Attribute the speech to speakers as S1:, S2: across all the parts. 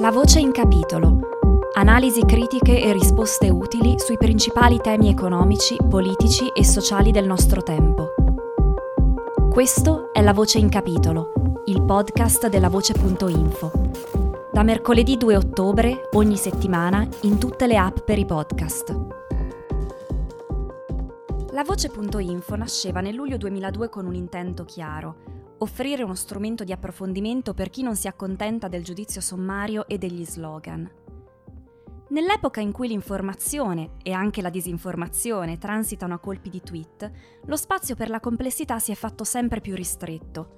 S1: La voce in capitolo. Analisi critiche e risposte utili sui principali temi economici, politici e sociali del nostro tempo. Questo è La voce in capitolo, il podcast della voce.info. Da mercoledì 2 ottobre, ogni settimana, in tutte le app per i podcast. La voce.info nasceva nel luglio 2002 con un intento chiaro offrire uno strumento di approfondimento per chi non si accontenta del giudizio sommario e degli slogan. Nell'epoca in cui l'informazione e anche la disinformazione transitano a colpi di tweet, lo spazio per la complessità si è fatto sempre più ristretto.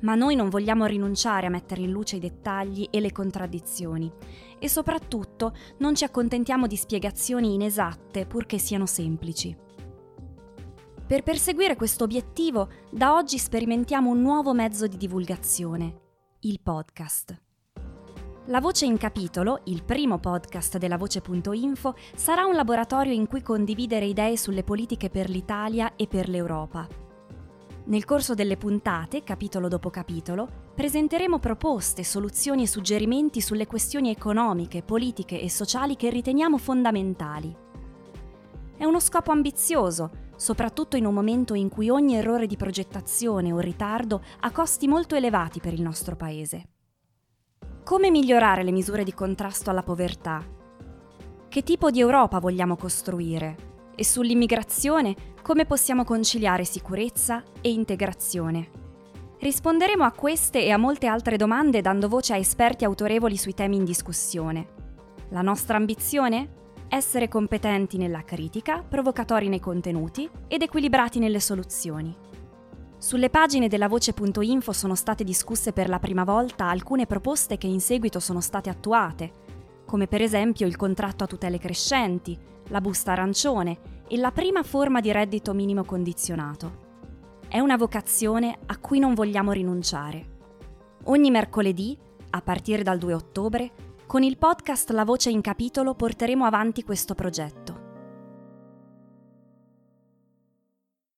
S1: Ma noi non vogliamo rinunciare a mettere in luce i dettagli e le contraddizioni e soprattutto non ci accontentiamo di spiegazioni inesatte purché siano semplici. Per perseguire questo obiettivo, da oggi sperimentiamo un nuovo mezzo di divulgazione, il podcast. La Voce in Capitolo, il primo podcast della Voce.info, sarà un laboratorio in cui condividere idee sulle politiche per l'Italia e per l'Europa. Nel corso delle puntate, capitolo dopo capitolo, presenteremo proposte, soluzioni e suggerimenti sulle questioni economiche, politiche e sociali che riteniamo fondamentali. È uno scopo ambizioso, soprattutto in un momento in cui ogni errore di progettazione o ritardo ha costi molto elevati per il nostro Paese. Come migliorare le misure di contrasto alla povertà? Che tipo di Europa vogliamo costruire? E sull'immigrazione come possiamo conciliare sicurezza e integrazione? Risponderemo a queste e a molte altre domande dando voce a esperti autorevoli sui temi in discussione. La nostra ambizione? Essere competenti nella critica, provocatori nei contenuti ed equilibrati nelle soluzioni. Sulle pagine della voce.info sono state discusse per la prima volta alcune proposte che in seguito sono state attuate, come per esempio il contratto a tutele crescenti, la busta arancione e la prima forma di reddito minimo condizionato. È una vocazione a cui non vogliamo rinunciare. Ogni mercoledì, a partire dal 2 ottobre, con il podcast La Voce in Capitolo porteremo avanti questo progetto.